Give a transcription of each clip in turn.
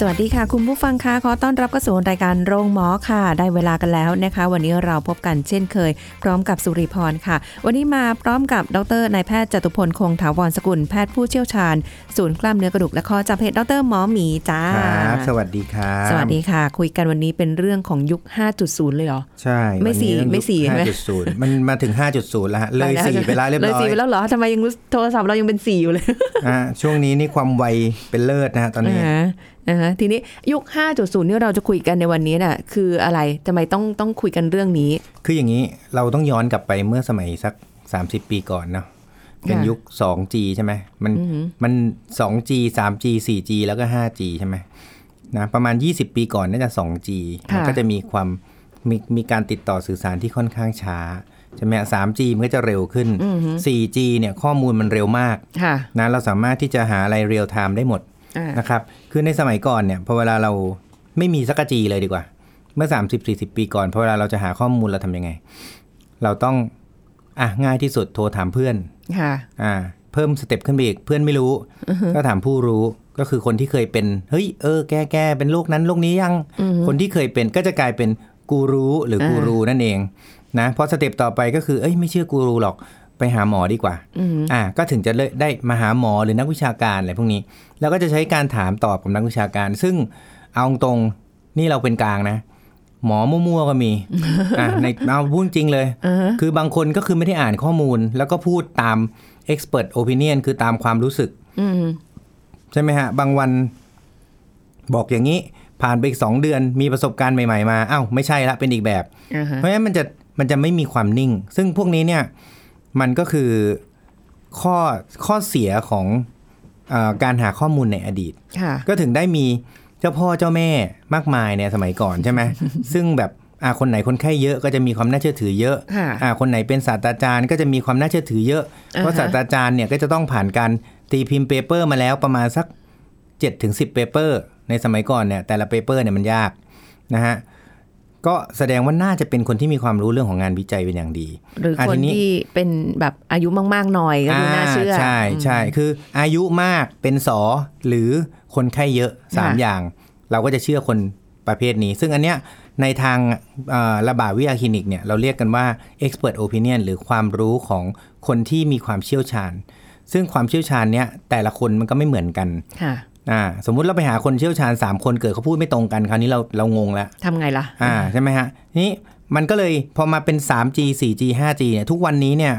สวัสดีค่ะ คุณผู้ฟังคะขอต้อนรับเข้าสู่รายการโรงหมอค่ะ ได้เวลากันแล้วนะคะ วันนี้เราพบกันเช่นเคย พร้อมกับสุริพรค่ะ วันนี้มาพร้อมกับดรนายแพทย์จตุพลคงถาวรสกุลแพทย์ผู้เชี่ยวชาญ ศูนย์กล้ามเนื้อกระดูกและข้อจากเพจดรหมอหมีจ้าครับสวัสดีครับสวัสดีค่ะ คุยกันวันนี้เป็นเรื่องของยุค 5.0 เลยเหรอใช่ไม่สี่วันนี้ไม่สี่ใช่ไหมห้าจุดศูนย์มันมาถึง 5.0 แล้วฮะเลยสี่ไปแล้วเรียบเลยร้อยสี่ไปแล้วเหรอทำไมยังรู้โทรศัพท์เรายังเป็นสี่อยู่เลยอ่าช่วงนี้นี่ความไวเป็นเลิศนะฮะตอนนี้ อ่าอ่าฮะทีนี้ยุค 5.0 ที่เราจะคุยกันในวันนี้น่ะคืออะไรทำไมต้องต้องคุยกันเรื่องนี้ คืออย่างนี้เราต้องย้อนกลับไปเมื่อสมัยสัก 30 ปีก่อนเนาะเป็นยุค 2G ใช่ไหมมันมัน 2G 3G 4G แล้วก็ 5G ใช่ไหมนะประมาณ 20 ปีก่อนน่าจะ 2G ค่ะมันก็จะมีความมีมีการติดต่อสื่อสารที่ค่อนข้างช้าใช่ไหม 3G มันก็จะเร็วขึ้น 4G เนี่ยข้อมูลมันเร็วมากค่ะนะเราสามารถที่จะหาอะไร real time ได้หมดอ่า นะครับ คือในสมัยก่อนเนี่ยพอเวลาเราไม่มีสักกะจีเลยดีกว่า เมื่อ 30 40 ปีก่อนพอเวลาเราจะหาข้อมูลเราทำยังไง เราต้องอะง่ายที่สุดโทรถามเพื่อนค่ะอ่า เพิ่มสเต็ปขึ้นไปอีกเพื่อนไม่รู้ ก็ถามผู้รู้ก็คือคนที่เคยเป็น เฮ้ยเออแกแกเป็นโรคนั้นโรคนี้ยัง คนที่เคยเป็นก็จะกลายเป็นกูรู้หรือกูรูนั่นเองนะเพราะสเต็ปต่อไปก็คือเอ้ยไม่เชื่อกูรูหรอก ไปหาหมอดีกว่าอ่า ก็ถึงจะเลยได้มาหาหมอหรือนักวิชาการอะไรพวกนี้ แล้วก็จะใช้การถามตอบกับนักวิชาการ ซึ่งเอาตรงๆนี่เราเป็นกลางนะ หมอมั่วๆก็มีอะในเอาพูดจริงเลย คือบางคนก็คือไม่ได้อ่านข้อมูล แล้วก็พูดตาม expert opinion คือตามความรู้สึกอืมใช่ไหมฮะ บางวันบอกอย่างนี้ผ่านไปอีกสองเดือนมีประสบการณ์ใหม่ ๆ มาอ้าวไม่ใช่ละเป็นอีกแบบอ่าฮะเพราะฉะนั้นมันจะมันจะไม่มีความนิ่ง ซึ่งพวกนี้เนี่ย มันก็คือข้อข้อเสียของเออการหาข้อมูลในอดีตค่ะก็ถึงได้มีเจ้าพ่อเจ้าแม่มากมายเนี่ยสมัยก่อนใช่ไหม ซึ่งแบบอ่าคนไหนคนไข้เยอะก็จะมีความน่าเชื่อถือเยอะค่ะอ่าคนไหนเป็นศาสตราจารย์ ก็จะมีความน่าเชื่อถือเยอะ เพราะอ่าฮะศาสตราจารย์เนี่ยก็จะต้องผ่านการตีพิมพ์ paper มาแล้วประมาณสัก7ถึง10 paper ในสมัยก่อนเนี่ยแต่ละ paper เนี่ยมันยากนะฮะ ก็แสดงว่าน่าจะเป็นคนที่มีความรู้เรื่องของงานวิจัยเป็นอย่างดี หรืออะคนทีนี้ที่เป็นแบบอายุมาก ๆ หน่อยก็ดูน่าเชื่อ ใช่ใช่คืออายุมากเป็นสอหรือคนไข้เยอะสามค่ะอย่าง เราก็จะเชื่อคนประเภทนี้ ซึ่งอันเนี้ยในทางเอ่อระบาดวิทยาคลินิกเนี่ยเราเรียกกันว่า expert opinion หรือความรู้ของคนที่มีความเชี่ยวชาญ ซึ่งความเชี่ยวชาญเนี้ยแต่ละคนมันก็ไม่เหมือนกันค่ะ อ่าสมมุติเราไปหาคนเชี่ยวชาญ 3 คนเกิดเขาพูดไม่ตรงกันคราวนี้เราเรางงแล้วทำไงล่ะอ่าใช่ไหมฮะนี่มันก็เลยพอมาเป็น 3G 4G 5G เนี่ยทุกวันนี้เนี่ย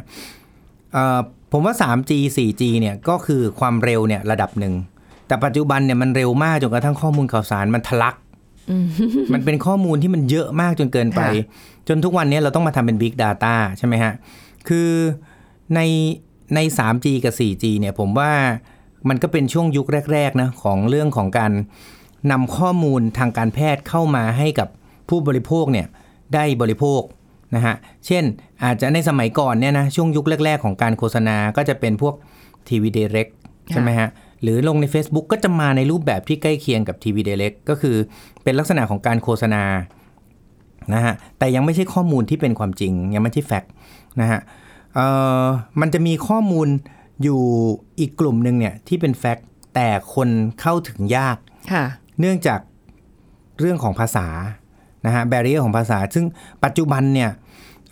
เอ่อผมว่า 3G 4G เนี่ยก็คือความเร็วเนี่ยระดับหนึ่ง แต่ปัจจุบันเนี่ยมันเร็วมากจนกระทั่งข้อมูลข่าวสารมันทะลัก มันเป็นข้อมูลที่มันเยอะมากจนเกินไปค่ะจนทุกวันนี้เราต้องมาทำเป็น Big Data ใช่ไหมฮะ คือในใน 3G กับ 4G เนี่ยผมว่า มันก็เป็นช่วงยุคแรกๆนะของเรื่องของการนำข้อมูลทางการแพทย์เข้ามาให้กับผู้บริโภคเนี่ยได้บริโภคนะฮะ เช่นอาจจะในสมัยก่อนเนี่ยนะช่วงยุคแรก ๆ ของการโฆษณาก็จะเป็นพวกทีวีเดเร็กใช่ไหมฮะ หรือลงใน Facebook ก็จะมาในรูปแบบที่ใกล้เคียงกับทีวีเดเร็กก็คือเป็นลักษณะของการโฆษณานะฮะแต่ยังไม่ใช่ข้อมูลที่เป็นความจริง ยังไม่ใช่แฟกต์นะฮะเอ่อมันจะมีข้อมูล อยู่อีกกลุ่มหนึ่งเนี่ยที่เป็นแฟกต์แต่คนเข้าถึงยากค่ะเนื่องจากเรื่องของภาษานะฮะแบเรียของภาษา ซึ่งปัจจุบันเนี่ย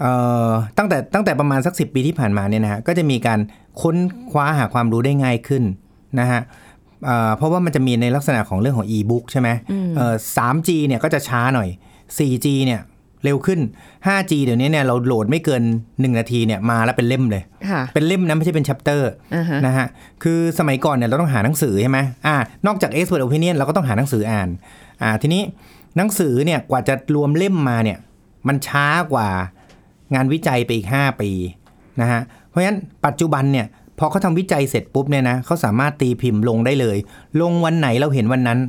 เอ่อตั้งแต่ตั้งแต่ประมาณสัก 10 ปีที่ผ่านมาเนี่ยนะฮะก็จะมีการค้นคว้าหาความรู้ได้ง่ายขึ้นนะฮะเอ่อเพราะว่ามันจะมีในลักษณะของเรื่องของ e-book ใช่ไหมเอ่อ 3G เนี่ยก็จะช้าหน่อย 4G เนี่ย เร็วขึ้น 5G เดี๋ยวนี้เนี่ยเราโหลดไม่เกิน 1 นาทีเนี่ยมาแล้วเป็นเล่มเลยค่ะเป็นเล่มนะไม่ใช่เป็นชัปเตอร์อ่าฮะนะฮะ คือสมัยก่อนเนี่ยเราต้องหาหนังสือใช่ไหมอ่านอกจาก expert opinion เราก็ต้องหาหนังสืออ่าน อ่า ทีนี้หนังสือเนี่ยกว่าจะรวมเล่มมาเนี่ยมันช้ากว่างานวิจัยไปอีก 5 ปีนะฮะ เพราะฉะนั้นปัจจุบันเนี่ยพอเขาทำวิจัยเสร็จปุ๊บเนี่ยนะเขาสามารถตีพิมพ์ลงได้เลย ลงวันไหนเราเห็นวันนั้น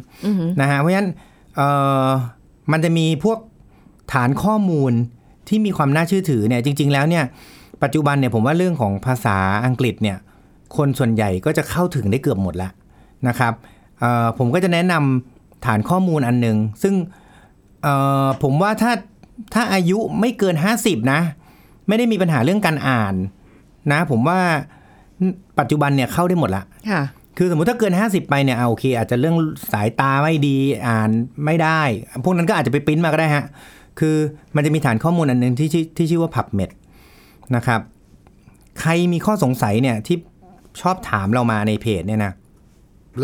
นะฮะ เพราะฉะนั้นเอ่อมันจะมีพวก ฐานข้อมูลที่มีความน่าเชื่อถือเนี่ยจริง ๆ แล้วเนี่ยปัจจุบันเนี่ยผมว่าเรื่องของภาษาอังกฤษเนี่ยคนส่วนใหญ่ก็จะเข้าถึงได้เกือบหมดแล้วนะครับเอ่อผมก็จะแนะนำฐานข้อมูลอันหนึ่งซึ่งเอ่อผมว่าถ้าถ้าอายุไม่เกิน 50 นะ ไม่ได้มีปัญหาเรื่องการอ่านนะ ผมว่าปัจจุบันเนี่ยเข้าได้หมดละค่ะคือสมมุติถ้าเกิน 50 ไปเนี่ยเอาโอเค อาจจะเรื่องสายตาไม่ดีอ่านไม่ได้ พวกนั้นก็อาจจะไปปริ้นมาก็ได้ฮะ คือมันจะมีฐานข้อมูลอันหนึงที่ชื่อที่ชื่อว่า PubMed นะครับ ใครมีข้อสงสัยเนี่ยที่ชอบถามเรามาในเพจเนี่ยนะ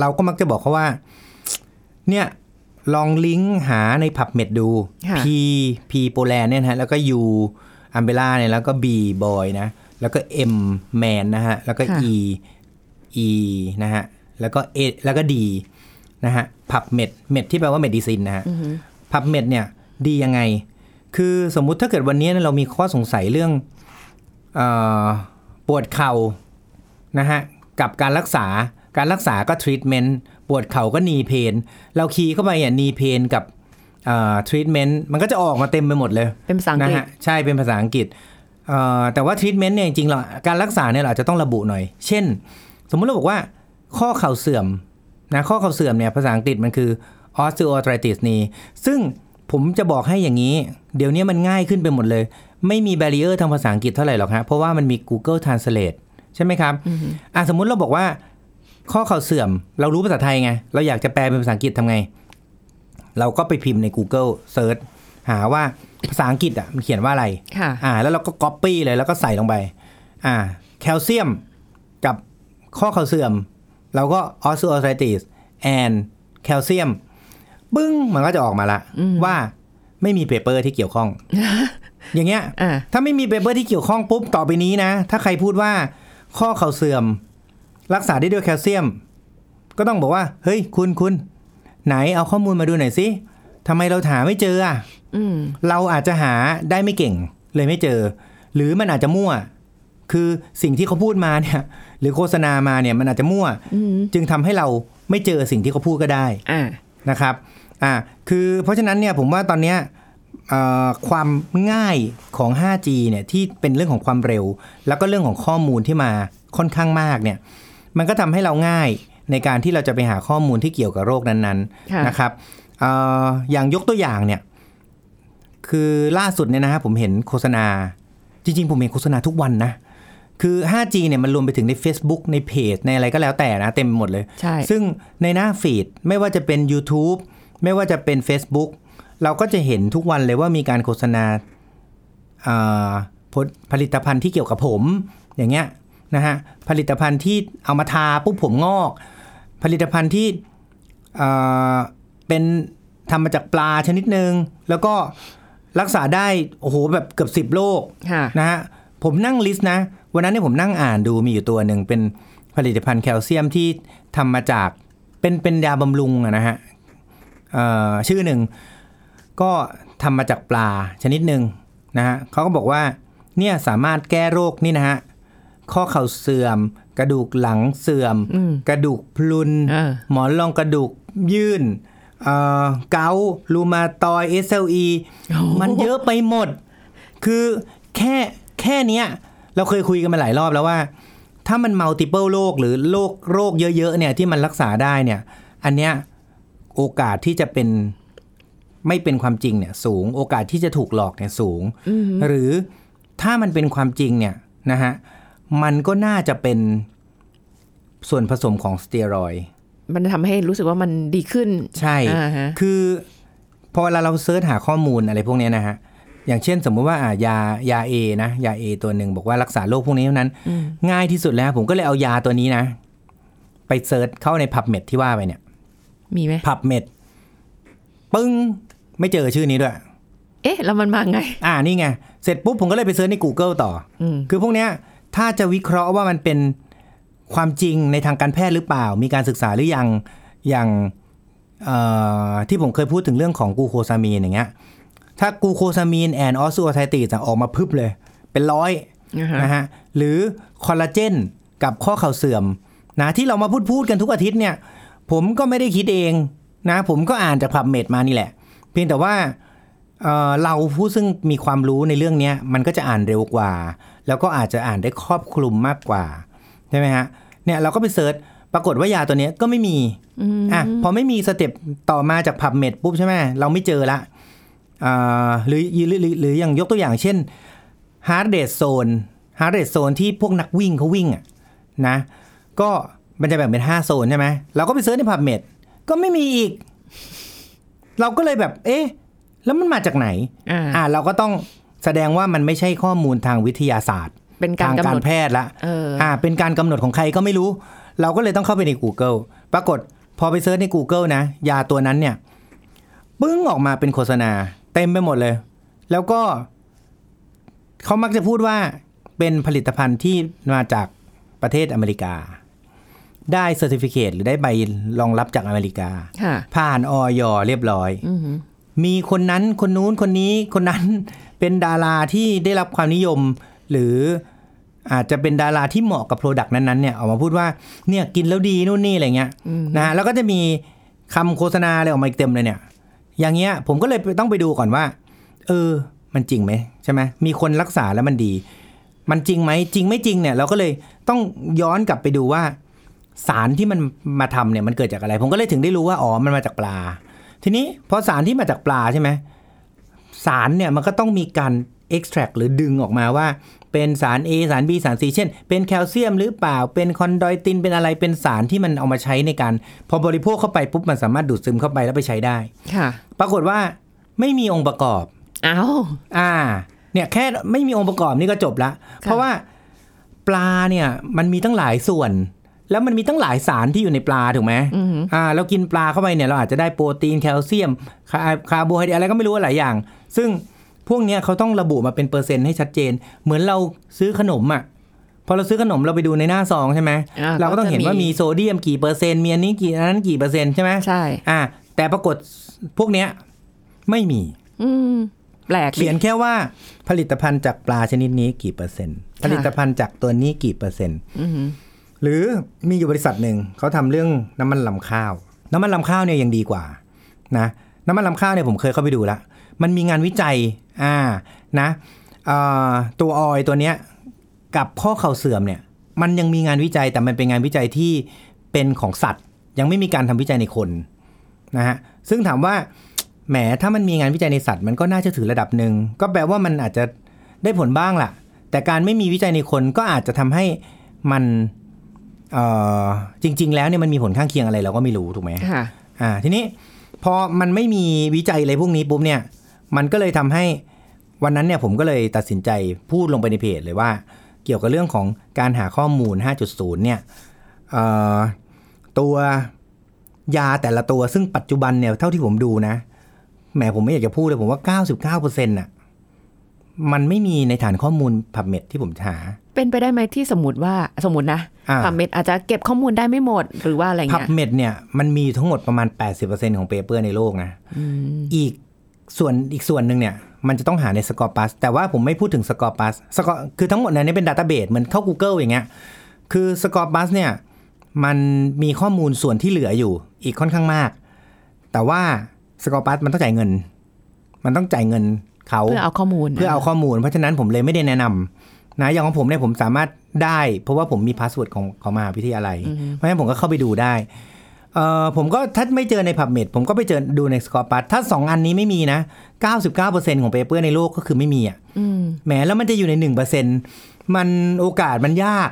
เราก็มักจะบอกเขาว่า เนี่ยลองลิงก์หาใน PubMed ดูค่ะ P P โปแลนเนี่ยนะฮะแล้วก็ U อัมเบล่าเนี่ยแล้วก็ B boy นะ แล้วก็ M man นะฮะ แล้วก็ค่ะ E E นะฮะ แล้วก็ A แล้วก็ D นะฮะ PubMed Med ที่แปลว่า medicine นะฮะ PubMed เนี่ย ดียังไง คือสมมุติถ้าเกิดวันนี้เรามีข้อสงสัยเรื่องเออปวดเข่านะฮะกับการรักษาการรักษาก็ treatment ปวดเข่าก็ knee pain เราคีย์เข้าไปอะ knee pain กับเอ่อ treatment มันก็จะออกมาเต็มไปหมดเลย เป็นภาษาอังนะกฤษฮะใช่เป็นภาษาอังกฤษเอ่อแต่ว่าทรีทเมนต์เนี่ยจริงๆเราการรักษาเนี่ยเราอาจจะต้องระบุหน่อย เช่น สมมุติเราบอกว่าข้อเข่าเสื่อมนะข้อเข่าเสื่อมเนี่ยภาษาอังกฤษมันคือ osteoarthritis knee ซึ่ง ผมจะบอกให้อย่างนี้ เดี๋ยวนี้มันง่ายขึ้นไปหมดเลย ไม่มี b บ r ร i เออร์ทางภาษาอังกฤษเท่าไหร่หรอกฮะเพราะว่ามันมี Google Translate ใช่ไหมครับอะสมมุติเราบอกว่าข้อเข่าเสื่อม เรารู้ภาษาไทยไง เราอยากจะแปลเป็นภาษาอังกฤษทำไง เราก็ไปพิมพ์ใน Google Search หาว่าภาษาอังกฤษอะมันเขียนว่าอะไรค่ะอ่า แล้วเราก็ copy เลยแล้วก็ใส่ลงไป อ่า แคลเซียมกับข้อเข่าเสื่อม เราก็ osteoarthritis and calcium ปึ้งมันก็จะออกมาละว่าไม่มี paper ที่เกี่ยวข้อง อย่างเงี้ยอ่าถ้าไม่มี paper ที่เกี่ยวข้องปุ๊บต่อไปนี้นะ ถ้าใครพูดว่าข้อเข่าเสื่อม รักษาได้ด้วยแคลเซียม ก็ต้องบอกว่า เฮ้ย คุณคุณไหนเอาข้อมูลมาดูหน่อยสิทำไมเราหาไม่เจออะอืมเราอาจจะหาได้ไม่เก่ง เลยไม่เจอ หรือมันอาจจะมั่ว คือสิ่งที่เขาพูดมาเนี่ย หรือโฆษณามาเนี่ยมันอาจจะมั่ว จึงทำให้เราไม่เจอสิ่งที่เขาพูดก็ได้อ่านะครับ อ่าคือเพราะฉะนั้นเนี่ยผมว่าตอนเนี้ยเอ่อความง่ายของ 5G เนี่ยที่เป็นเรื่องของความเร็ว แล้วก็เรื่องของข้อมูลที่มาค่อนข้างมากเนี่ยมันก็ทำให้เราง่ายในการที่เราจะไปหาข้อมูลที่เกี่ยวกับโรคนั้นค่ะๆนะครับเอ่ออย่างยกตัวอย่างเนี่ยคือล่าสุดเนี่ยนะฮะผมเห็นโฆษณา จริง ๆ ผมเห็นโฆษณาทุกวันนะ คือ 5G เนี่ยมันรวมไปถึงใน Facebook ในเพจในอะไรก็แล้วแต่นะ เต็มไปหมดเลยใช่ซึ่งในหน้าฟีดไม่ว่าจะเป็น YouTube ไม่ว่าจะเป็น Facebook เราก็จะเห็นทุกวันเลยว่ามีการโฆษณาอ่าผลผลิตภัณฑ์ที่เกี่ยวกับผม อย่างเงี้ยนะฮะผลิตภัณฑ์ที่เอามาทาปุ๊บผมงอก ผลิตภัณฑ์ที่อ่าเป็นทำมาจากปลาชนิดหนึ่งแล้วก็รักษาได้โอ้โหแบบเกือบสิบโรคค่ะนะฮะผมนั่งลิสต์นะ วันนั้นเนี่ยผมนั่งอ่านดูมีอยู่ตัวหนึ่งเป็นผลิตภัณฑ์แคลเซียมที่ทำมาจากเป็นเป็นยาบำรุงอะนะฮะเอ่อ ชื่อหนึ่งก็ทำมาจากปลาชนิดหนึ่งนะฮะเขาก็บอกว่าเนี่ยสามารถแก้โรคนี่นะฮะข้อเข่าเสื่อม กระดูกหลังเสื่อมอืมกระดูกพรุนเออหมอนรองกระดูกยื่นเอ่อเกาต์รูมาตอย SLE มันเยอะไปหมด คือแค่แค่เนี้ย เราเคยคุยกันมาหลายรอบแล้วว่า ถ้ามัน multiple โรคหรือโรคโรคเยอะๆเนี่ยที่มันรักษาได้เนี่ย อันเนี้ย โอกาสที่จะเป็นไม่เป็นความจริงเนี่ย สูง โอกาสที่จะถูกหลอกเนี่ยสูง หรือถ้ามันเป็นความจริงเนี่ยนะฮะมันก็น่าจะเป็นส่วนผสมของสเตียรอยด์มันทำให้รู้สึกว่ามันดีขึ้น ใช่อ่าฮะคือพอเวลาเราเซิร์ชหาข้อมูลอะไรพวกเนี้ยนะฮะ อย่างเช่นสมมุติว่าอ่ายายา A นะ ยา A ตัวหนึ่งบอกว่ารักษาโรคพวกนี้เท่านั้น ง่ายที่สุดแล้ว ผมก็เลยเอายาตัวนี้นะ ไป search เข้าใน PubMed ที่ว่าไปเนี่ย มีไหม PubMed ปึ้ง ไม่เจอชื่อนี้ด้วย เอ๊ะ แล้วมันมาไง อ่านี่ไง เสร็จปุ๊บผมก็เลยไปเซิร์ชใน Google ต่ออมคือพวกเนี้ย ถ้าจะวิเคราะห์ว่ามันเป็นความจริงในทางการแพทย์หรือเปล่า มีการศึกษาหรือยังอย่างเอ่อที่ผมเคยพูดถึงเรื่องของกลูโคซามีนอย่างเงี้ย ถ้ากลูโคซามีนแอนออส o ไทติสออกมาพึบเลย เป็นร้อยอ่าฮะนะฮะหรือคอลลาเจนกับข้อเข่าเสื่อมนะที่เรามาพูดพูดกันทุกอาทิตย์เนี่ย ผมก็ไม่ได้คิดเองนะ ผมก็อ่านจาก PubMed มานี่แหละ เพียงแต่ว่าเอ่อเราผู้ซึ่งมีความรู้ในเรื่องเนี้ยมันก็จะอ่านเร็วกว่า แล้วก็อาจจะอ่านได้ครอบคลุมมากกว่าใช่ไหมฮะเนี่ยเราก็ไป search ปรากฏว่ายาตัวเนี้ยก็ไม่มีอะพอไม่มี step ต่อมาจาก PubMed ปุ๊บใช่ไหมเราไม่เจอละอ่าหรือหรือหรือหรืออย่างยกตัวอย่างเช่น heart rate zone heart rate zone ที่พวกนักวิ่งเขาวิ่งอะนะก็ มันจะแบ่งเป็น5โซนใช่ไหมเราก็ไป search ใน PubMed ก็ไม่มีอีก เราก็เลยแบบ เอ๊ะ แล้วมันมาจากไหน อ่าอ่าเราก็ต้องแสดงว่ามันไม่ใช่ข้อมูลทางวิทยาศาสตร์ เป็นการทางกำกาหนรดแพทย์ละเอออ่า เป็นการกำหนดของใครก็ไม่รู้ เราก็เลยต้องเข้าไปใน Google ปรากฏ พอไป search ใน Google นะ ยาตัวนั้นเนี่ยปึ้งออกมาเป็นโฆษณา เต็มไปหมดเลย แล้วก็เขามักจะพูดว่าเป็นผลิตภัณฑ์ที่มาจากประเทศอเมริกา ได้ certificate หรือได้ใบรับรองจากอเมริกาค่ะผ่านอย.เรียบร้อยอือหือมีคนนั้นคนนู้นคนนี้คนนั้นเป็นดาราที่ได้รับความนิยม หรืออาจจะเป็นดาราที่เหมาะกับโปรดักต์นั้นๆเนี่ยออกมาพูดว่าเนี่ยกินแล้วดีนู่นนี่อะไรเงี้ยนะฮะแล้วก็จะมีคำโฆษณาอะไรออกมาอีกเต็มเลยเนี่ย อย่างเงี้ยผมก็เลยต้องไปดูก่อนว่า เออ มันจริงไหมใช่ไหมมีคนรักษาแล้วมันดี มันจริงไหมจริงไม่จริงเนี่ย เราก็เลยต้องย้อนกลับไปดูว่า สารที่มันมาทำเนี่ยมันเกิดจากอะไร ผมก็เลยถึงได้รู้ว่าอ๋อมันมาจากปลา ทีนี้พอสารที่มาจากปลาใช่ไหมสารเนี่ยมันก็ต้องมีการ extract หรือดึงออกมาว่า เป็นสาร A สาร B สาร C เช่น เป็นแคลเซียมหรือเปล่า เป็นคอนดอยตินเป็นอะไรเป็นสารที่มันเอามาใช้ในการ พอบริโภคเข้าไปปุ๊บมันสามารถดูดซึมเข้าไปแล้วไปใช้ได้ค่ะ ปรากฏว่าไม่มีองค์ประกอบเอ้าอ่า เนี่ยแค่ไม่มีองค์ประกอบนี่ก็จบละเพราะว่าปลาเนี่ยมันมีตั้งหลายส่วน แล้วมันมีตั้งหลายสารที่อยู่ในปลาถูกไหมอ่าเรากินปลาเข้าไปเนี่ยเราอาจจะได้โปรตีนแคลเซียมคาคาร์โบไฮเดรตอะไรก็ไม่รู้หลายอย่าง ซึ่งพวกเนี้ยเขาต้องระบุมาเป็นเปอร์เซ็นต์ให้ชัดเจน เหมือนเราซื้อขนมอะพอเราซื้อขนมเราไปดูในหน้าซองใช่ไหมอ่าเราก็ต้องเห็นว่ามีโซเดียมกี่เปอร์เซ็นต์มีอันนี้กี่อันนั้นกี่เปอร์เซ็นต์ใช่ไหมใช่อ่าแต่ปรากฏพวกเนี้ยไม่มี อืมแปลกดิเขียนแค่ว่าผลิตภัณฑ์จากปลาชนิดนี้กี่เปอร์เซ็นต์ผลิตภัณฑ์จากตัวนี้กี่เปอร์เซ็นต์อือ หรือมีอยู่บริษัทหนึ่งเขาทำเรื่องน้ำมันลำข้าว น้ำมันลำข้าวเนี่ยยังดีกว่านะน้ำมันลำข้าวเนี่ยผมเคยเข้าไปดูและมันมีงานวิจัยอ่านะตัวออยตัวเนี้ยกับข้อเข่าเสื่อมเนี่ยมันยังมีงานวิจัยแต่มันเป็นงานวิจัยที่เป็นของสัตว์ ยังไม่มีการทำวิจัยในคนนะฮะซึ่งถามว่าแหมถ้ามันมีงานวิจัยในสัตว์ มันก็น่าจะถือระดับหนึ่งก็แปลว่ามันอาจจะได้ผลบ้างล่ะ แต่การไม่มีวิจัยในคนก็อาจจะทำให้มัน จริง ๆ แล้วเนี่ยมันมีผลข้างเคียงอะไรเราก็ไม่รู้ถูกไหมค่ะอ่าทีนี้พอมันไม่มีวิจัยอะไรพวกนี้ปุ๊บเนี่ย มันก็เลยทำให้วันนั้นเนี่ยผมก็เลยตัดสินใจพูดลงไปในเพจเลยว่า เกี่ยวกับเรื่องของการหาข้อมูล 5.0 เนี่ยเอ่อตัวยาแต่ละตัวซึ่งปัจจุบันเนี่ยเท่าที่ผมดูนะแหมผมไม่อยากจะพูดเลยผมว่า 99%น่ะมันไม่มีในฐานข้อมูล PubMed ที่ผมหา เป็นไปได้ไหมที่สมมติว่าสมมตินะอ่า PubMed อาจจะเก็บข้อมูลได้ไม่หมดหรือว่าอะไรพับเงี้ยเ PubMed เนี่ยมันมีทั้งหมดประมาณ 80%ของ paper ในโลกนะอีกส่วนอีกส่วนหนึ่งเนี่ยมันจะต้องหาใน Scopus แต่ว่าผมไม่พูดถึง Scopus Scoคือทั้งหมดเนี่ยเป็น database เหมือนเข้า Google อย่างเงี้ยคือ Scopus เนี่ยมันมีข้อมูลส่วนที่เหลืออยู่อีกค่อนข้างมาก แต่ว่า Scopus มันต้องจ่ายเงิน มันต้องจ่ายเงินเขาเพื่อเอาข้อมูลเพื่อเอาข้อมูลเพราะฉะนั้นผมเลยไม่ได้แนะนำ นะอย่างของผมเนี่ยผมสามารถได้ เพราะว่าผมมี password ของของมหาวิทยาลัย เพราะฉะนั้นผมก็เข้าไปดูได้เอ่อผมก็ถ้าไม่เจอใน PubMed ผมก็ไปเจอดูใน Scopus ถ้า 2 อันนี้ไม่มีนะ 99%ของเปเปอร์ในโลกก็คือไม่มีอะแหมแล้วมันจะอยู่ใน 1%มันโอกาสมันยาก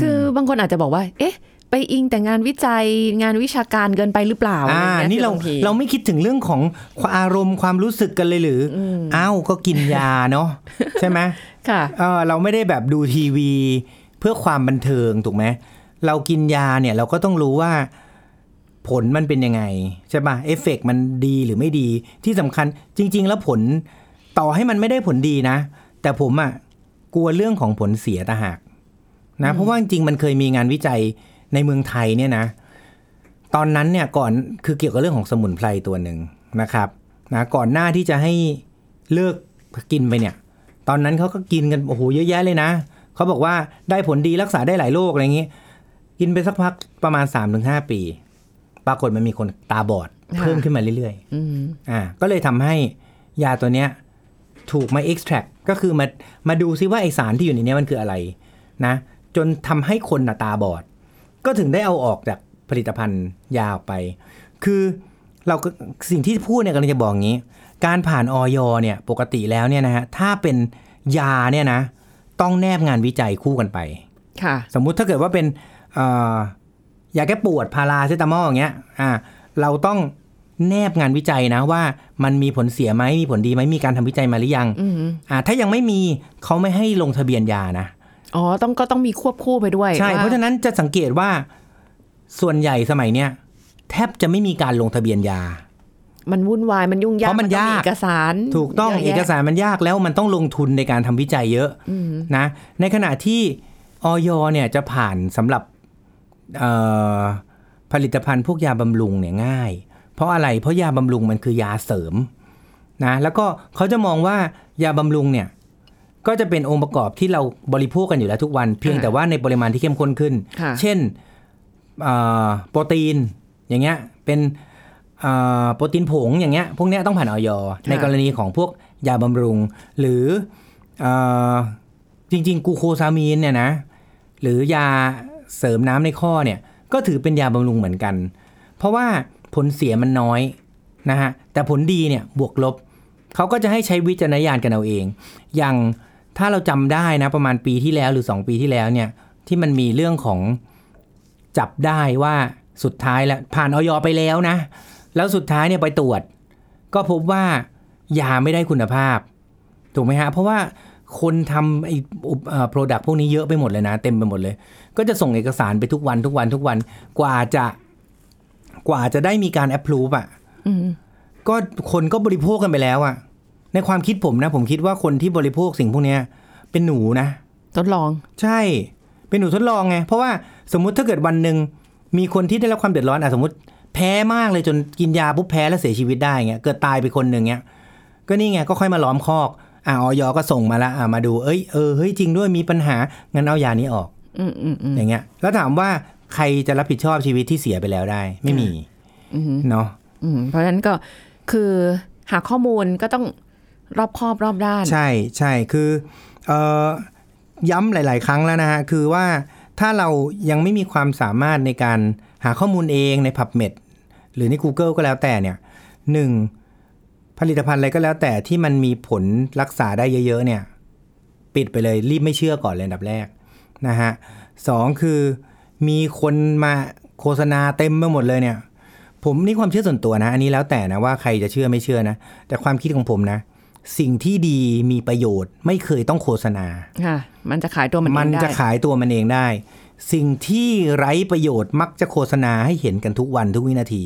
คือบางคนอาจจะบอกว่า เอ๊ะ ไปอิงแต่งานวิจัยงานวิชาการเกินไปหรือเปล่าอ่าอะไรงี้ยนี่เราคือบงทีเราไม่คิดถึงเรื่องของอารมณ์ความรู้สึกกันเลยหรือออ้าวก็กินยาเนาะใช่ไหม ค่ะเออเราไม่ได้แบบดูทีวีเพื่อความบันเทิงถูกไหมเรากินยาเนี่ยเราก็ต้องรู้ว่าผลมันเป็นยังไงใช่ปะเอฟเฟกมันดีหรือไม่ดีที่สำคัญจริง ๆ แล้วผลต่อให้มันไม่ได้ผลดีนะ แต่ผมอะ่ะกลัวเรื่องของผลเสียต่างหากนะเพราะว่าจริงๆมันเคยมีงานวิจัยในเมืองไทยเนี่ยนะ ตอนนั้นเนี่ยก่อนคือเกี่ยวกับเรื่องของสมุนไพรตัวหนึ่งนะครับนะก่อนหน้าที่จะให้เลิกกินไปเนี่ย ตอนนั้นเขาก็กินกันโอ้โหเยอะแยะเลยนะเขาบอกว่าได้ผลดีรักษาได้หลายโรคอะไรอย่างนี้ กินไปสักพักประมาณ 3-5 ปี ปรากฏมันมีคนตาบอดค่ะเพิ่มขึ้นมาเรื่อยๆอืมอ่า ก็เลยทำให้ยาตัวเนี้ยถูกมา extract ก็คือมามาดูซิว่าไอสารที่อยู่ในเนี้ยมันคืออะไรนะ จนทำให้คนน่ะตาบอด ก็ถึงได้เอาออกจากผลิตภัณฑ์ยาออกไป คือเราก็สิ่งที่พูดเนี่ยกำลังจะบอกงี้ การผ่านออยเนี่ยปกติแล้วเนี่ยนะฮะถ้าเป็นยาเนี่ยนะต้องแนบงานวิจัยคู่กันไปค่ะ สมมุติถ้าเกิดว่าเป็นเอ่อยาแก้ปวดพาราเซตามอลอย่างเงี้ยอ่าเราต้องแนบงานวิจัยนะว่ามันมีผลเสียไหมมีผลดีไหมมีการทำวิจัยมาหรือยังอืมอ่าถ้ายังไม่มีเขาไม่ให้ลงทะเบียนยานะอ๋อต้องก็ต้องมีควบคู่ไปด้วย ใช่ว่เพราะฉะนั้นจะสังเกตว่าส่วนใหญ่สมัยเนี้ยแทบจะไม่มีการลงทะเบียนยา มันวุ่นวายมันยุ่งยากเพราะมันต้องยากเอกสาร ถูกต้องยะเอกแยะสารมันยากแล้วมันต้องลงทุนในการทำวิจัยเยอะนะ ในขณะที่ออยเนี่ยจะผ่านสำหรับเอ่อผลิตภัณฑ์พวกยาบำรุงเนี่ยง่าย เพราะอะไรเพราะยาบำรุงมันคือยาเสริมนะแล้วก็เขาจะมองว่ายาบำรุงเนี่ยก็จะเป็นองค์ประกอบที่เราบริโภคกันอยู่แล้วทุกวัน เพียงแต่ว่าในปริมาณที่เข้มข้นขึ้นค่ะเช่นเอ่อโปรตีนอย่างเงี้ยเป็นเอ่อ โปรตีนผงอย่างเงี้ยพวกเนี้ยต้องผ่านออยในกรณีของพวกยาบำรุง หรือเอ่อจริง ๆกลูโคซามีนเนี่ยนะหรือยาเสริมน้ำในข้อเนี่ยก็ถือเป็นยาบำรุงเหมือนกัน เพราะว่าผลเสียมันน้อยนะฮะแต่ผลดีเนี่ยบวกลบเขาก็จะให้ใช้วิจารณญาณกันเอาเอง อย่างถ้าเราจำได้นะประมาณปีที่แล้วหรือ 2 ปีที่แล้วเนี่ยที่มันมีเรื่องของจับได้ว่าสุดท้ายแล้วผ่านออยไปแล้วนะ แล้วสุดท้ายเนี่ยไปตรวจ ก็พบว่ายาไม่ได้คุณภาพ ถูกไหมฮะ เพราะว่าคนทำไอ้โปรดักพวกนี้เยอะไปหมดเลยนะ เต็มไปหมดเลย ก็จะส่งเอกสารไปทุกวันทุกวันทุกวันกว่าจะกว่าจะได้มีการแอปพลูฟอะอืมก็คนก็บริโภคกันไปแล้วอะในความคิดผมนะ ผมคิดว่าคนที่บริโภคสิ่งพวกเนี้ยเป็นหนูนะ ทดลอง ใช่ เป็นหนูทดลองไง เพราะว่าสมมุติถ้าเกิดวันหนึ่งมีคนที่ได้รับความเดือดร้อนอะสมมติ แพ้มากเลยจนกินยาปุ๊บแพ้แล้วเสียชีวิตได้เงี้ยเกิดตายไปคนหนึ่งเงี้ยก็นี่ไงก็ค่อยมาล้อมคอกอ่าออยก็ส่งมาละอ่ามาดูเอ้ยเออเฮ้ยจริงด้วยมีปัญหางั้นเอายานี้ออกอืมอืมอืมอย่างเงี้ย แล้วถามว่าใครจะรับผิดชอบชีวิตที่เสียไปแล้วได้ ไม่มีอืมเนาะอืมเพราะฉะนั้นก็คือหาข้อมูลก็ต้องรอบคอบรอบด้าน ใช่ใช่คือเอ่อย้ำหลาย ๆ ครั้งแล้วนะฮะคือว่าถ้าเรายังไม่มีความสามารถในการ หาข้อมูลเองใน PubMed หรือใน Google ก็แล้วแต่เนี่ยหนึ่งผลิตภัณฑ์อะไรก็แล้วแต่ที่มันมีผลรักษาได้เยอะๆเนี่ยปิดไปเลยรีบไม่เชื่อก่อนเลยอันดับแรกนะฮะสองคือมีคนมาโฆษณาเต็มไปหมดเลยเนี่ย ผมนี่ความเชื่อส่วนตัวนะ อันนี้แล้วแต่นะว่าใครจะเชื่อไม่เชื่อนะ แต่ความคิดของผมนะ สิ่งที่ดีมีประโยชน์ไม่เคยต้องโฆษณาค่ะมันจะขายตัวมันเองมันได้จะขายตัวมันเองได้ สิ่งที่ไร้ประโยชน์มักจะโฆษณาให้เห็นกันทุกวันทุกวินาที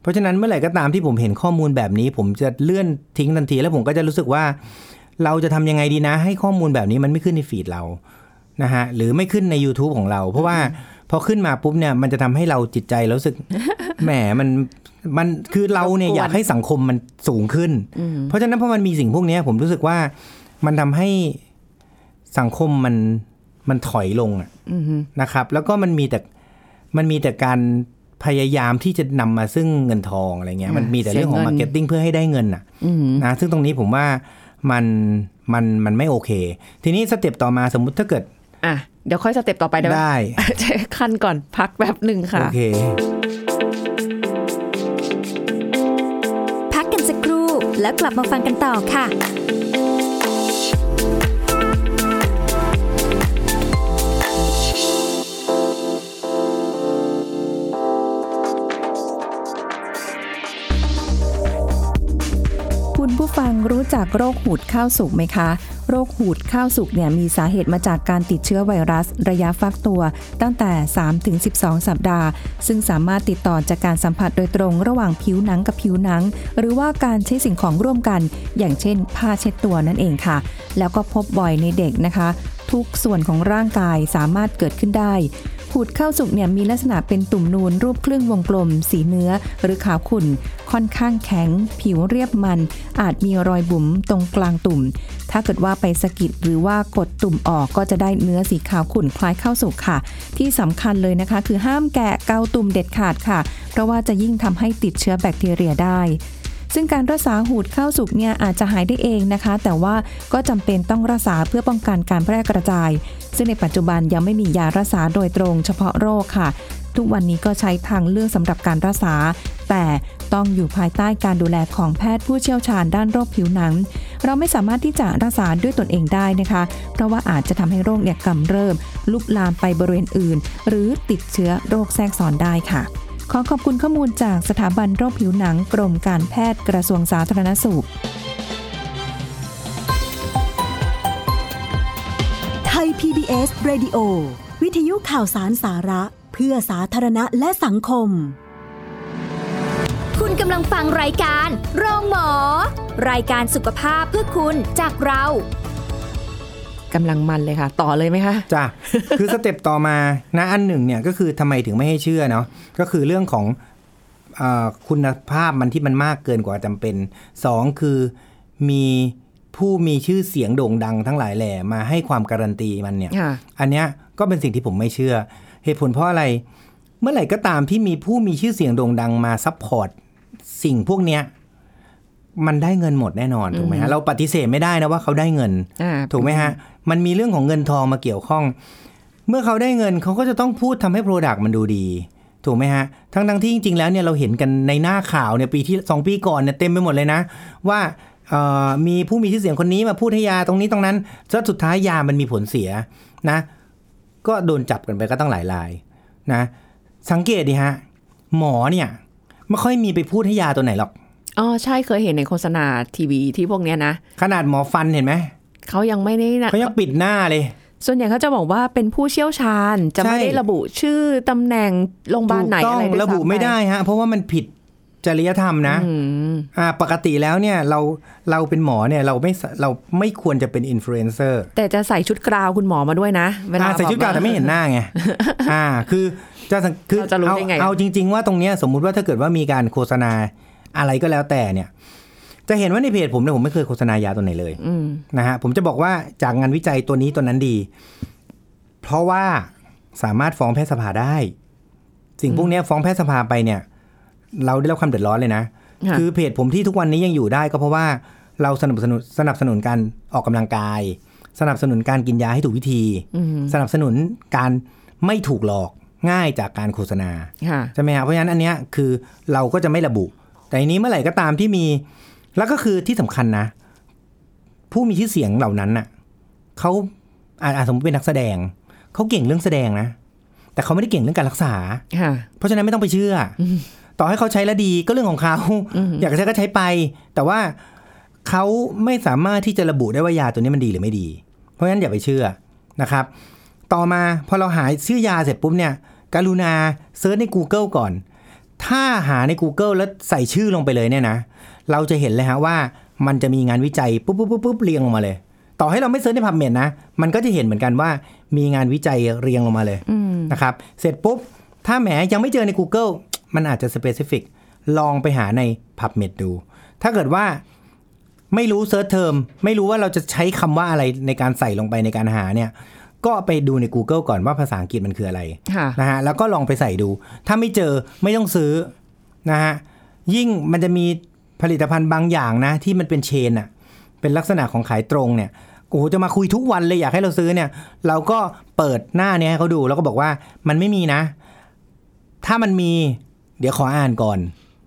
เพราะฉะนั้นเมื่อไหร่ก็ตามที่ผมเห็นข้อมูลแบบนี้ ผมจะเลื่อนทิ้งทันทีแล้วผมก็จะรู้สึกว่า เราจะทำยังไงดีนะ ให้ข้อมูลแบบนี้มันไม่ขึ้นในฟีดเรานะฮะหรือไม่ขึ้นใน YouTube ของเรา เพราะว่าพอขึ้นมาปุ๊บเนี่ยมันจะทำให้เราจิตใจเรารู้สึกแหมมันมันคือเราเนี่ยอยากให้สังคมมันสูงขึ้น เพราะฉะนั้นพอมันมีสิ่งพวกเนี้ยผมรู้สึกว่ามันทำให้สังคมมัน มันถอยลงอะอืมนะครับ แล้วก็มันมีแต่มันมีแต่การพยายามที่จะนำมาซึ่งเงินทองอะไรเงี้ยมันมีแต่เรื่องของ marketing เพื่อให้ได้เงินน่ะอืมนะซึ่งตรงนี้ผมว่ามันมันมันไม่โอเค ทีนี้ step ต่อมาสมมุติถ้าเกิด อะเดี๋ยวค่อย step ต่อไปได้ไหมได้ขั้นก่อนพักแป๊บหนึ่งค่ะ โอเค พักกันสักครู่แล้วกลับมาฟังกันต่อค่ะ ผู้ฟังรู้จักโรคหูดข้าวสุกไหมคะ โรคหูดข้าวสุกเนี่ยมีสาเหตุมาจากการติดเชื้อไวรัส ระยะฟักตัว ตั้งแต่ 3-12 สัปดาห์ ซึ่งสามารถติดต่อจากการสัมผัสโดยตรงระหว่างผิวหนังกับผิวหนัง หรือว่าการใช้สิ่งของร่วมกัน อย่างเช่น ผ้าเช็ดตัวนั่นเองค่ะ แล้วก็พบบ่อยในเด็กนะคะ ทุกส่วนของร่างกายสามารถเกิดขึ้นได้ ผหูดข้าวสุกเนี่ยมีลักษณะเป็นตุ่มนูนรูปครึ่งวงกลม สีเนื้อ หรือขาวขุ่น ค่อนข้างแข็ง ผิวเรียบมัน อาจมีรอยบุ๋มตรงกลางตุ่ม ถ้าเกิดว่าไปสะกิดหรือว่ากดตุ่มออกก็จะได้เนื้อสีขาวขุ่นคล้ายข้าวสุกค่ะ ที่สำคัญเลยนะคะ คือห้ามแกะเกาตุ่มเด็ดขาดค่ะ เพราะว่าจะยิ่งทำให้ติดเชื้อแบคทีเรียได้ ซึ่งการรักษาหูดข้าวสุกเนี่ยอาจจะหายได้เองนะคะ แต่ว่าก็จำเป็นต้องรักษาเพื่อป้องกันการแพร่กระจาย ซึ่งในปัจจุบันยังไม่มียารักษาโดยตรงเฉพาะโรคค่ะ ทุกวันนี้ก็ใช้ทางเลือกสำหรับการรักษา แต่ต้องอยู่ภายใต้การดูแลของแพทย์ผู้เชี่ยวชาญด้านโรคผิวหนัง เราไม่สามารถที่จะรักษาด้วยตนเองได้นะคะ เพราะว่าอาจจะทำให้โรคเนี่ยกำเริบลุกลามไปบริเวณอื่น หรือติดเชื้อโรคแทรกซ้อนได้ค่ะ ขอขอบคุณข้อมูลจากสถาบันโรคผิวหนังกรมการแพทย์กระทรวงสาธารณสุข ไทย PBS Radio วิทยุข่าวสารสาระ เพื่อสาธารณะและสังคม คุณกำลังฟังรายการโรงหมอ รายการสุขภาพเพื่อคุณจากเรา กำลังมันเลยค่ะ ต่อเลยไหมคะจ้ะคือสเต็ปต่อมานะอันหนึ่งเนี่ยก็คือทำไมถึงไม่ให้เชื่อเนาะก็คือเรื่องของเออคุณภาพมันที่มันมากเกินกว่าจำเป็นสองคือมีผู้มีชื่อเสียงโด่งดังทั้งหลายแหล่มาให้ความการันตีมันเนี่ยค่ะอันเนี้ยก็เป็นสิ่งที่ผมไม่เชื่อ เหตุผลเพราะอะไร เมื่อไหร่ก็ตามที่มีผู้มีชื่อเสียงโด่งดังมา support สิ่งพวกเนี้ย มันได้เงินหมดแน่นอนถูกไหมฮะเราปฏิเสธไม่ได้นะว่าเขาได้เงินอ่าถูกไหมฮะมันมีเรื่องของเงินทองมาเกี่ยวข้อง เมื่อเขาได้เงินเขาก็จะต้องพูดทำให้ product มันดูดี ถูกไหมฮะทั้งทั้งๆที่จริงๆแล้วเนี่ยเราเห็นกันในหน้าข่าวเนี่ยปีที่สองปีก่อนเนี่ยเต็มไปหมดเลยนะ ว่าเอ่อมีผู้มีชื่อเสียงคนนี้มาพูดให้ยาตรงนี้ตรงนั้นแล้วสุดท้ายยามันมีผลเสียนะ ก็โดนจับกันไปก็ตั้งหลายรายนะ สังเกตดิฮะหมอเนี่ยไม่ค่อยมีไปพูดให้ยาตัวไหนหรอก อ๋อใช่เคยเห็นในโฆษณาทีวีที่พวกเนี้ยนะ ขนาดหมอฟันเห็นไหมเขายังไม่ได้นะเขายังปิดหน้าเลย ส่วนใหญ่เขาจะบอกว่าเป็นผู้เชี่ยวชาญจะไม่ใช่ได้ระบุชื่อตำแหน่งโรงพยาบาลไหนถูกต้อะองไรด้วยระบุซ้ำปไม่ได้ฮะ เพราะว่ามันผิดจริยธรรมนะอืมอ่าปกติแล้วเนี่ยเราเราเป็นหมอเนี่ยเราไม่สเราไม่ควรจะเป็นอินฟลูเอนเซอร์แต่จะใส่ชุดกาวน์คุณหมอมาด้วยนะเวลาใส่ชุดกาวน์แต่ไม่เห็นหน้าไงอ่าคือจะสังคือเราจะรู้เอาได้ไงเอาจริง ๆ ว่าตรงเนี้ยสมมุติว่าถ้าเกิดว่ามีการโฆษณา อะไรก็แล้วแต่เนี่ย จะเห็นว่าในเพจผมเนี่ยผมไม่เคยโฆษณายาตัวไหนเลยอืมนะฮะผมจะบอกว่าจากงานวิจัยตัวนี้ตัวนั้นดี เพราะว่าสามารถฟ้องแพทยสภาได้ สิ่งพวกเนี้ยฟ้องแพทยสภาไปเนี่ย เราได้รับความเดือดร้อนเลยนะค่ะคือเพจผมที่ทุกวันนี้ยังอยู่ได้ก็เพราะว่าเราสนับสนุนสนับสนุนการออกกำลังกาย สนับสนุนการกินยาให้ถูกวิธีอืมสนับสนุนการไม่ถูกหลอกง่ายจากการโฆษณาค่ะใช่ไหมครับเพราะฉะนั้นอันเนี้ยคือเราก็จะไม่ระบุ แต่อันนี้เมื่อไหร่ก็ตามที่มี แล้วก็คือที่สำคัญนะ ผู้มีชื่อเสียงเหล่านั้นน่ะเขาอาอาสมมติเป็นนักแสดงเขาเก่งเรื่องแสดงนะแต่เขาไม่ได้เก่งเรื่องการรักษาค่ะเพราะฉะนั้นไม่ต้องไปเชื่ออต่อให้เขาใช้แล้วดีก็เรื่องของเขา อยากจะใช้ก็ใช้ไป แต่ว่าเขาไม่สามารถที่จะระบุได้ว่ายาตัวนี้มันดีหรือไม่ดี เพราะฉะนั้นอย่าไปเชื่อนะครับ ต่อมาพอเราหาชื่อยาเสร็จปุ๊บเนี่ย กรุณาเซิร์ชใน Google ก่อน ถ้าหาใน Google แล้วใส่ชื่อลงไปเลยเนี่ยนะ เราจะเห็นเลยฮะว่ามันจะมีงานวิจัยปุ๊บปุ๊บปุ๊บปุ๊บเรียงลงมาเลย ต่อให้เราไม่ search ใน PubMed นะ มันก็จะเห็นเหมือนกันว่ามีงานวิจัยเรียงลงมาเลยอืมนะครับ เสร็จปุ๊บ ถ้าแหมยังไม่เจอใน Google มันอาจจะ specific ลองไปหาใน PubMed ดู ถ้าเกิดว่าไม่รู้ search term ไม่รู้ว่าเราจะใช้คำว่าอะไรในการใส่ลงไปในการหาเนี่ย ก็ไปดูใน Google ก่อนว่าภาษาอังกฤษมันคืออะไรค่ะนะฮะแล้วก็ลองไปใส่ดู ถ้าไม่เจอไม่ต้องซื้อนะฮะยิ่งมันจะมีผลิตภัณฑ์บางอย่างนะ ที่มันเป็นเชนอะเป็นลักษณะของขายตรงเนี่ยโอ้โหจะมาคุยทุกวันเลยอยากให้เราซื้อเนี่ย เราก็เปิดหน้าเนี้ยให้เขาดู แล้วก็บอกว่ามันไม่มีนะ ถ้ามันมี เดี๋ยวขออ่านก่อน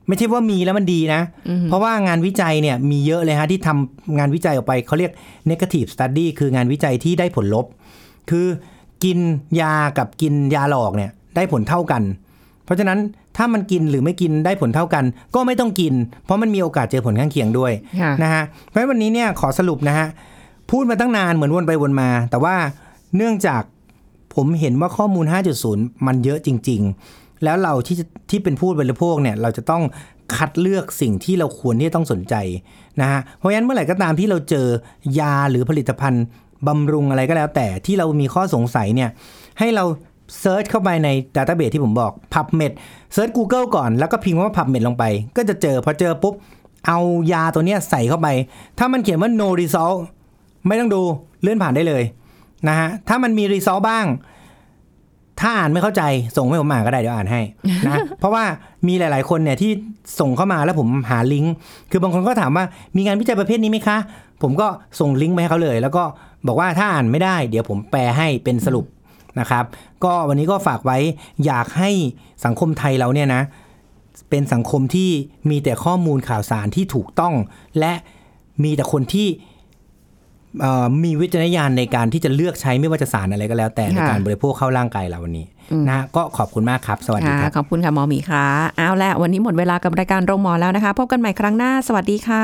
ไม่ใช่ว่ามีแล้วมันดีนะ เพราะว่างานวิจัยเนี่ยมีเยอะเลยฮะที่ทำงานวิจัยออกไปเขาเรียก negative study คืองานวิจัยที่ได้ผลลบ คือกินยากับกินยาหลอกเนี่ยได้ผลเท่ากัน เพราะฉะนั้นถ้ามันกินหรือไม่กินได้ผลเท่ากัน ก็ไม่ต้องกิน เพราะมันมีโอกาสเจอผลข้างเคียงด้วยค่ะนะฮะเพราะฉะนั้นวันนี้เนี่ยขอสรุปนะฮะพูดมาตั้งนานเหมือนวนไปวนมา แต่ว่าเนื่องจากผมเห็นว่าข้อมูล 5.0 มันเยอะจริง ๆ แล้วเราที่จะที่เป็นผู้บริโภคเนี่ยเราจะต้องคัดเลือกสิ่งที่เราควรที่จะต้องสนใจนะฮะเพราะฉะนั้นเมื่อไหร่ก็ตามที่เราเจอยาหรือผลิตภัณฑ์ บำรุงอะไรก็แล้ว แต่ที่เรามีข้อสงสัยเนี่ยให้เรา search เข้าไปใน Database ที่ผมบอก PubMed search Google ก่อนแล้วก็พิมพ์ว่า PubMed ลงไป ก็จะเจอพอเจอปุ๊บ เอายาตัวเนี้ยใส่เข้าไป ถ้ามันเขียนว่า no result ไม่ต้องดูเลื่อนผ่านได้เลยนะฮะถ้ามันมี result บ้าง ถ้าอ่านไม่เข้าใจส่งให้ผมอ่านก็ได้เดี๋ยวอ่านให้นะ เพราะว่ามีหลาย ๆ คนเนี่ยที่ส่งเข้ามาแล้วผมหาลิงก์คือบางคนก็ถามว่ามีงานวิจัยประเภทนี้ไหมคะ ผมก็ส่งลิงก์ไปให้เขาเลย แล้วก็ บอกว่าถ้าอ่านไม่ได้ เดี๋ยวผมแปลให้เป็นสรุปนะครับ ก็วันนี้ก็ฝากไว้อยากให้สังคมไทยเราเนี่ยนะ เป็นสังคมที่มีแต่ข้อมูลข่าวสารที่ถูกต้อง และมีแต่คนที่เอ่อมีวิจารณญาณในการที่จะเลือกใช้ไม่ว่าจะสารอะไรก็แล้ว แต่ในค่ะการบริโภคเข้าร่างกายเราวันนี้นะฮะก็ขอบคุณมากครับ สวัสดีค่ะครับขอบคุณค่ะหมอหมีค่ะเอาละวันนี้หมดเวลากับรายการโรงหมอแล้วนะคะ พบกันใหม่ครั้งหน้า สวัสดีค่ะ